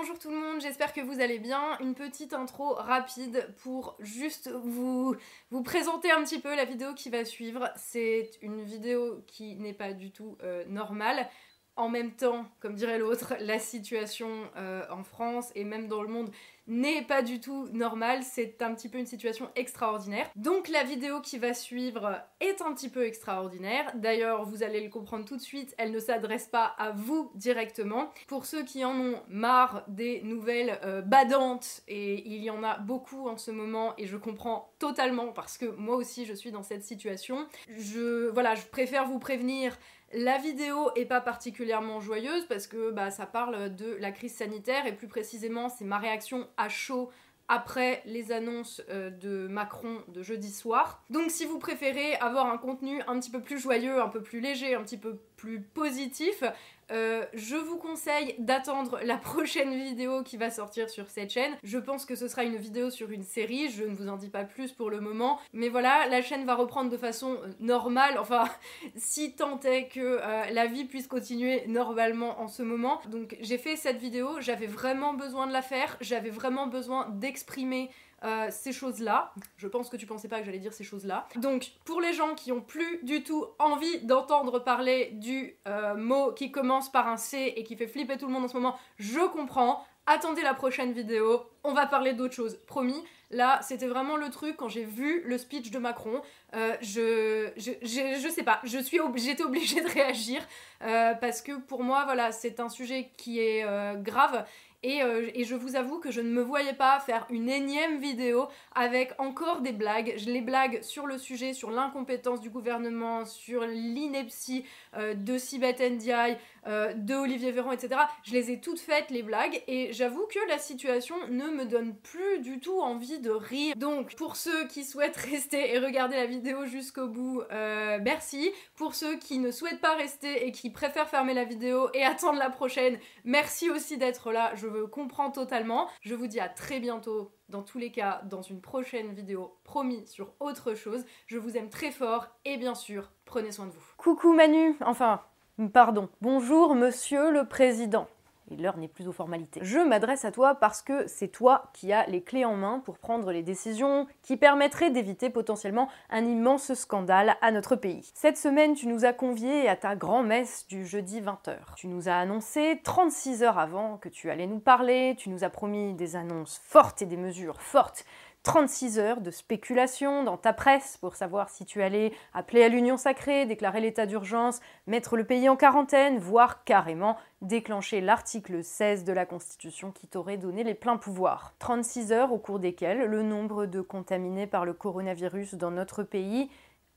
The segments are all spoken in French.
Bonjour tout le monde, j'espère que vous allez bien. Une petite intro rapide pour juste vous, vous présenter un petit peu la vidéo qui va suivre. C'est une vidéo qui n'est pas du tout euh, normale. En même temps, comme dirait l'autre, la situation euh, en France et même dans le monde n'est pas du tout normal, c'est un petit peu une situation extraordinaire. Donc la vidéo qui va suivre est un petit peu extraordinaire. D'ailleurs, vous allez le comprendre tout de suite, elle ne s'adresse pas à vous directement. Pour ceux qui en ont marre des nouvelles euh, badantes, et il y en a beaucoup en ce moment, et je comprends totalement parce que moi aussi je suis dans cette situation, je, voilà, je préfère vous prévenir la vidéo est pas particulièrement joyeuse parce que bah, ça parle de la crise sanitaire et plus précisément c'est ma réaction à chaud après les annonces euh, de Macron de jeudi soir. Donc si vous préférez avoir un contenu un petit peu plus joyeux, un peu plus léger, un petit peu plus positif, euh, je vous conseille d'attendre la prochaine vidéo qui va sortir sur cette chaîne. Je pense que ce sera une vidéo sur une série, je ne vous en dis pas plus pour le moment. Mais voilà, la chaîne va reprendre de façon euh, normale, enfin, si tant est que euh, la vie puisse continuer normalement en ce moment. Donc j'ai fait cette vidéo, j'avais vraiment besoin de la faire, j'avais vraiment besoin d'exprimer euh, ces choses-là. Je pense que tu pensais pas que j'allais dire ces choses-là. Donc, pour les gens qui ont plus du tout envie d'entendre parler du euh, mot qui commence par un C et qui fait flipper tout le monde en ce moment, je comprends. Attendez la prochaine vidéo, on va parler d'autre chose, promis. Là, c'était vraiment le truc quand j'ai vu le speech de Macron. Euh, je, je, je, sais pas, je j'étais obligée de réagir parce que pour moi, voilà, c'est un sujet qui est grave euh, et, je vous avoue que je ne me voyais pas faire une énième vidéo avec encore des blagues. Les blagues sur le sujet, sur l'incompétence du gouvernement, sur l'ineptie euh, de Sibeth Ndiaye, euh, de Olivier Véran, etc. Je les ai toutes faites, les blagues, et j'avoue que la situation ne me donne plus du tout envie de rire. Donc, pour ceux qui souhaitent rester et regarder la vidéo jusqu'au bout, merci. Pour ceux qui ne souhaitent pas rester et qui préfèrent fermer la vidéo et attendre la prochaine, merci aussi d'être là. Je comprends totalement. Je vous dis à très bientôt, dans tous les cas, dans une prochaine vidéo, promis, sur autre chose. Je vous aime très fort et bien sûr, prenez soin de vous. Coucou Manu, enfin, pardon. Bonjour Monsieur le Président et l'heure n'est plus aux formalités. Je m'adresse à toi parce que c'est toi qui as les clés en main pour prendre les décisions qui permettraient d'éviter potentiellement un immense scandale à notre pays. Cette semaine, tu nous as conviés à ta grand-messe du jeudi 20h. Tu nous as annoncé 36 heures avant que tu allais nous parler, tu nous as promis des annonces fortes et des mesures fortes 36 heures de spéculation dans ta presse pour savoir si tu allais appeler à l'union sacrée, déclarer l'état d'urgence, mettre le pays en quarantaine, voire carrément déclencher l'article 16 de la Constitution qui t'aurait donné les pleins pouvoirs. 36 heures au cours desquelles le nombre de contaminés par le coronavirus dans notre pays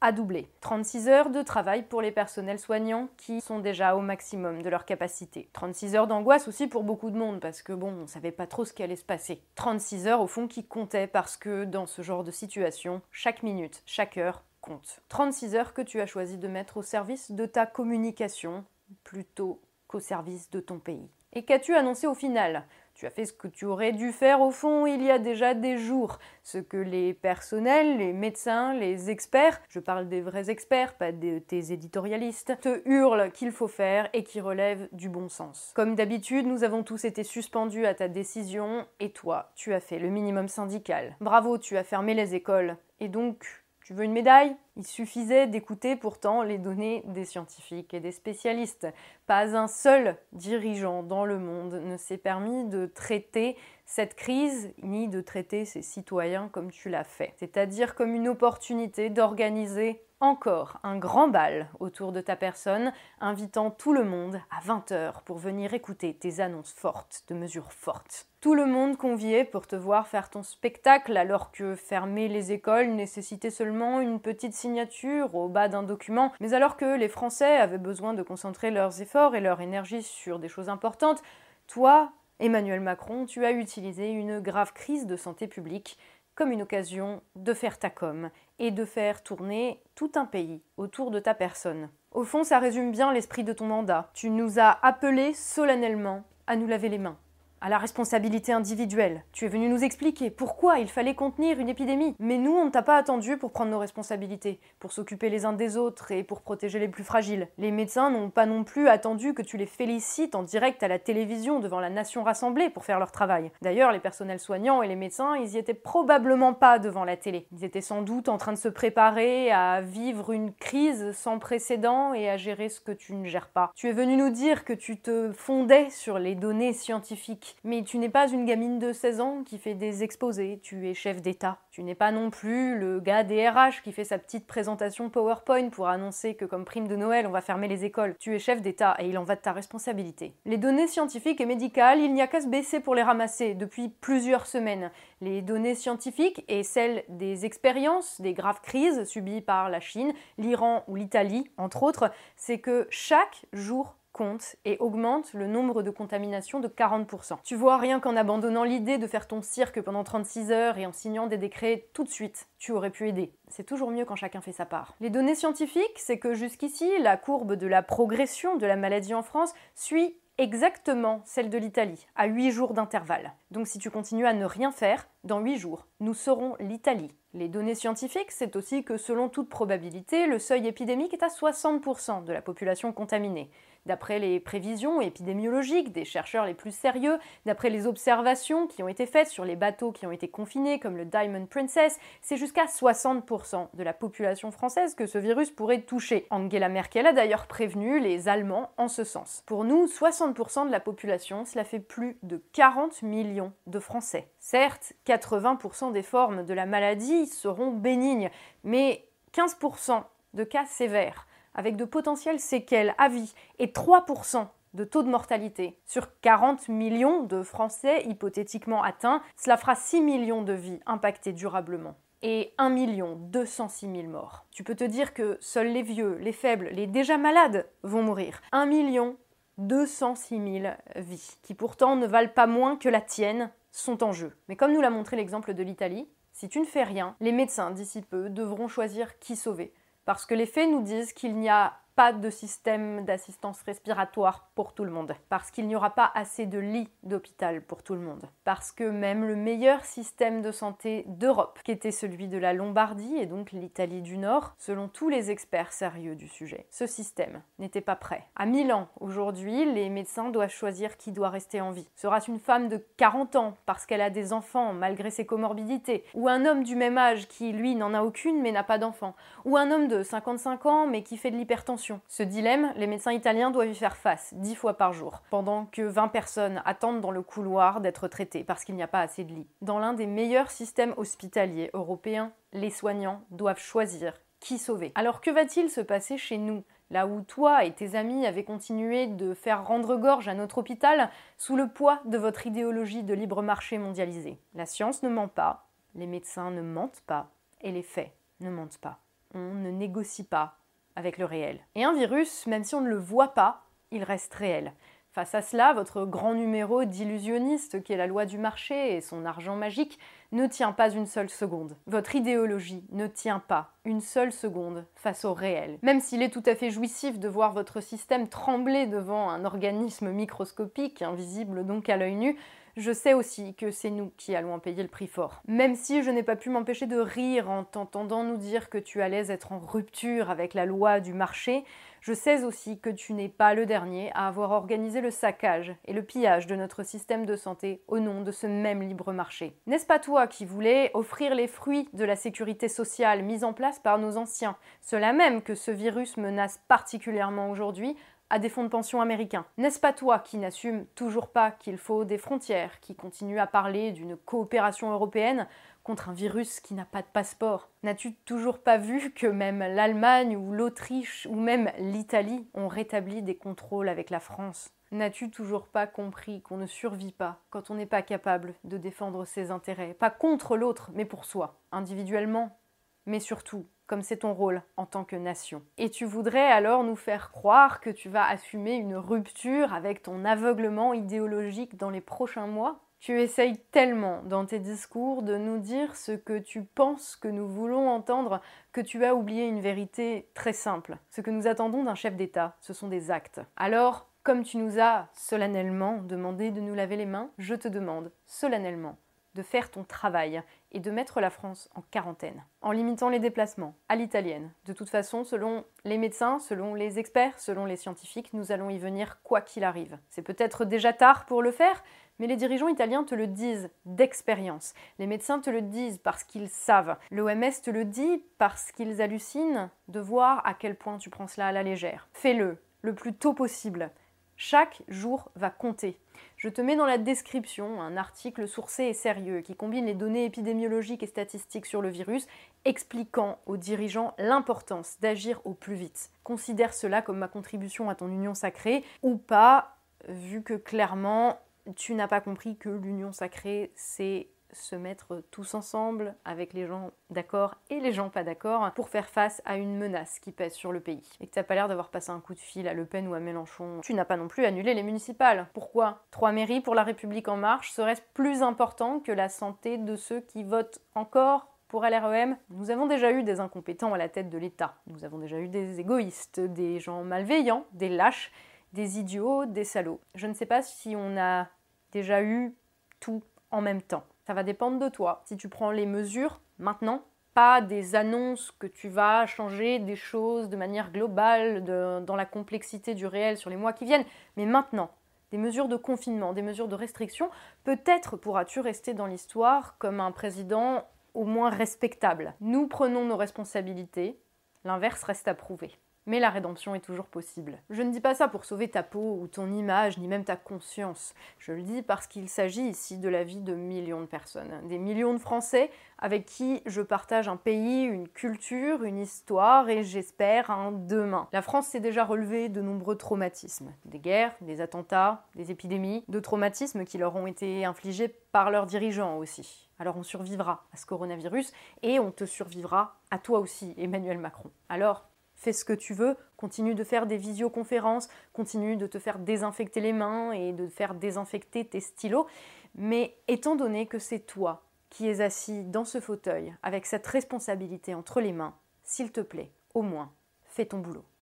a doublé. 36 heures de travail pour les personnels soignants qui sont déjà au maximum de leur capacité. 36 heures d'angoisse aussi pour beaucoup de monde parce que bon, on savait pas trop ce qui allait se passer. 36 heures au fond qui comptaient parce que dans ce genre de situation, chaque minute, chaque heure compte. 36 heures que tu as choisi de mettre au service de ta communication plutôt qu'au service de ton pays. Et qu'as-tu annoncé au final? Tu as fait ce que tu aurais dû faire au fond il y a déjà des jours. Ce que les personnels, les médecins, les experts, je parle des vrais experts, pas de tes éditorialistes, te hurlent qu'il faut faire et qui relèvent du bon sens. Comme d'habitude, nous avons tous été suspendus à ta décision et toi, tu as fait le minimum syndical. Bravo, tu as fermé les écoles. Et donc, tu veux une médaille? Il suffisait d'écouter pourtant les données des scientifiques et des spécialistes. Pas un seul dirigeant dans le monde ne s'est permis de traiter cette crise ni de traiter ses citoyens comme tu l'as fait, c'est-à-dire comme une opportunité d'organiser encore un grand bal autour de ta personne, invitant tout le monde à 20h pour venir écouter tes annonces fortes, de mesures fortes. Tout le monde convié pour te voir faire ton spectacle alors que fermer les écoles nécessitait seulement une petite signature au bas d'un document, mais alors que les Français avaient besoin de concentrer leurs efforts et leur énergie sur des choses importantes, toi, Emmanuel Macron, tu as utilisé une grave crise de santé publique comme une occasion de faire ta com et de faire tourner tout un pays autour de ta personne. Au fond, ça résume bien l'esprit de ton mandat. Tu nous as appelés solennellement à nous laver les mains à la responsabilité individuelle. Tu es venu nous expliquer pourquoi il fallait contenir une épidémie. Mais nous, on ne t'a pas attendu pour prendre nos responsabilités, pour s'occuper les uns des autres et pour protéger les plus fragiles. Les médecins n'ont pas non plus attendu que tu les félicites en direct à la télévision devant la nation rassemblée pour faire leur travail. D'ailleurs, les personnels soignants et les médecins, ils y étaient probablement pas devant la télé. Ils étaient sans doute en train de se préparer à vivre une crise sans précédent et à gérer ce que tu ne gères pas. Tu es venu nous dire que tu te fondais sur les données scientifiques mais tu n'es pas une gamine de 16 ans qui fait des exposés, tu es chef d'État. Tu n'es pas non plus le gars des RH qui fait sa petite présentation PowerPoint pour annoncer que comme prime de Noël, on va fermer les écoles. Tu es chef d'État et il en va de ta responsabilité. Les données scientifiques et médicales, il n'y a qu'à se baisser pour les ramasser depuis plusieurs semaines. Les données scientifiques et celles des expériences des graves crises subies par la Chine, l'Iran ou l'Italie, entre autres, c'est que chaque jour compte et augmente le nombre de contaminations de 40%. Tu vois, rien qu'en abandonnant l'idée de faire ton cirque pendant 36 heures et en signant des décrets tout de suite, tu aurais pu aider. C'est toujours mieux quand chacun fait sa part. Les données scientifiques, c'est que jusqu'ici, la courbe de la progression de la maladie en France suit exactement celle de l'Italie, à 8 jours d'intervalle. Donc si tu continues à ne rien faire, dans 8 jours, nous serons l'Italie. Les données scientifiques, c'est aussi que selon toute probabilité, le seuil épidémique est à 60% de la population contaminée. D'après les prévisions épidémiologiques des chercheurs les plus sérieux, d'après les observations qui ont été faites sur les bateaux qui ont été confinés, comme le Diamond Princess, c'est jusqu'à 60% de la population française que ce virus pourrait toucher. Angela Merkel a d'ailleurs prévenu les Allemands en ce sens. Pour nous, 60% de la population, cela fait plus de 40 millions de Français. Certes, 80% des formes de la maladie seront bénignes, mais 15% de cas sévères avec de potentielles séquelles à vie et 3% de taux de mortalité. Sur 40 millions de Français hypothétiquement atteints, cela fera 6 millions de vies impactées durablement et 1 206 000 morts. Tu peux te dire que seuls les vieux, les faibles, les déjà malades vont mourir. 1 million 206 000 vies, qui pourtant ne valent pas moins que la tienne, sont en jeu. Mais comme nous l'a montré l'exemple de l'Italie, si tu ne fais rien, les médecins d'ici peu devront choisir qui sauver. Parce que les faits nous disent qu'il n'y a pas de système d'assistance respiratoire pour tout le monde, parce qu'il n'y aura pas assez de lits d'hôpital pour tout le monde, parce que même le meilleur système de santé d'Europe, qui était celui de la Lombardie et donc l'Italie du Nord, selon tous les experts sérieux du sujet, ce système n'était pas prêt. À Milan, aujourd'hui, les médecins doivent choisir qui doit rester en vie. Sera-ce une femme de 40 ans parce qu'elle a des enfants malgré ses comorbidités, ou un homme du même âge qui, lui, n'en a aucune mais n'a pas d'enfants, ou un homme de 55 ans mais qui fait de l'hypertension ce dilemme, les médecins italiens doivent y faire face dix fois par jour, pendant que 20 personnes attendent dans le couloir d'être traitées parce qu'il n'y a pas assez de lits. Dans l'un des meilleurs systèmes hospitaliers européens, les soignants doivent choisir qui sauver. Alors que va-t-il se passer chez nous? Là où toi et tes amis avez continué de faire rendre gorge à notre hôpital sous le poids de votre idéologie de libre marché mondialisé. La science ne ment pas, les médecins ne mentent pas, et les faits ne mentent pas. On ne négocie pas avec le réel. Et un virus, même si on ne le voit pas, il reste réel. Face à cela, votre grand numéro d'illusionniste, qui est la loi du marché et son argent magique, ne tient pas une seule seconde. Votre idéologie ne tient pas une seule seconde face au réel. Même s'il est tout à fait jouissif de voir votre système trembler devant un organisme microscopique, invisible donc à l'œil nu, je sais aussi que c'est nous qui allons en payer le prix fort. Même si je n'ai pas pu m'empêcher de rire en t'entendant nous dire que tu allais être en rupture avec la loi du marché, je sais aussi que tu n'es pas le dernier à avoir organisé le saccage et le pillage de notre système de santé au nom de ce même libre marché. N'est-ce pas toi qui voulais offrir les fruits de la sécurité sociale mise en place par nos anciens, cela même que ce virus menace particulièrement aujourd'hui à des fonds de pension américains. N'est-ce pas toi qui n'assume toujours pas qu'il faut des frontières, qui continue à parler d'une coopération européenne contre un virus qui n'a pas de passeport? N'as-tu toujours pas vu que même l'Allemagne ou l'Autriche ou même l'Italie ont rétabli des contrôles avec la France? N'as-tu toujours pas compris qu'on ne survit pas quand on n'est pas capable de défendre ses intérêts? Pas contre l'autre, mais pour soi, individuellement, mais surtout comme c'est ton rôle en tant que nation. Et tu voudrais alors nous faire croire que tu vas assumer une rupture avec ton aveuglement idéologique dans les prochains mois? Tu essayes tellement dans tes discours de nous dire ce que tu penses que nous voulons entendre que tu as oublié une vérité très simple. Ce que nous attendons d'un chef d'État, ce sont des actes. Alors, Comme tu nous as solennellement demandé de nous laver les mains, je te demande solennellement de faire ton travail et de mettre la France en quarantaine, en limitant les déplacements à l'italienne. De toute façon, selon les médecins, selon les experts, selon les scientifiques, nous allons y venir quoi qu'il arrive. C'est peut-être déjà tard pour le faire, mais les dirigeants italiens te le disent d'expérience. Les médecins te le disent parce qu'ils savent. L'OMS te le dit parce qu'ils hallucinent de voir à quel point tu prends cela à la légère. Fais-le le plus tôt possible. Chaque jour va compter. Je te mets dans la description un article sourcé et sérieux qui combine les données épidémiologiques et statistiques sur le virus, expliquant aux dirigeants l'importance d'agir au plus vite. Considère cela comme ma contribution à ton union sacrée ou pas, vu que clairement tu n'as pas compris que l'union sacrée c'est se mettre tous ensemble avec les gens d'accord et les gens pas d'accord pour faire face à une menace qui pèse sur le pays. Et que t'as pas l'air d'avoir passé un coup de fil à Le Pen ou à Mélenchon. Tu n'as pas non plus annulé les municipales. Pourquoi Trois mairies pour la République en marche serait plus important que la santé de ceux qui votent encore pour LREM, nous avons déjà eu des incompétents à la tête de l'État. Nous avons déjà eu des égoïstes, des gens malveillants, des lâches, des idiots, des salauds. Je ne sais pas si on a déjà eu tout en même temps. Ça va dépendre de toi. Si tu prends les mesures maintenant, pas des annonces que tu vas changer des choses de manière globale dans la complexité du réel sur les mois qui viennent, mais maintenant, des mesures de confinement, des mesures de restriction, peut-être pourras-tu rester dans l'histoire comme un président au moins respectable. Nous prenons nos responsabilités, l'inverse reste à prouver mais la rédemption est toujours possible. Je ne dis pas ça pour sauver ta peau ou ton image, ni même ta conscience. Je le dis parce qu'il s'agit ici de la vie de millions de personnes, des millions de Français avec qui je partage un pays, une culture, une histoire et j'espère un demain. La France s'est déjà relevée de nombreux traumatismes, des guerres, des attentats, des épidémies, de traumatismes qui leur ont été infligés par leurs dirigeants aussi. Alors on survivra à ce coronavirus et on te survivra à toi aussi, Emmanuel Macron. Alors fais ce que tu veux, continue de faire des visioconférences, continue de te faire désinfecter les mains et de faire désinfecter tes stylos. Mais étant donné que c'est toi qui es assis dans ce fauteuil avec cette responsabilité entre les mains, s'il te plaît, au moins, fais ton boulot.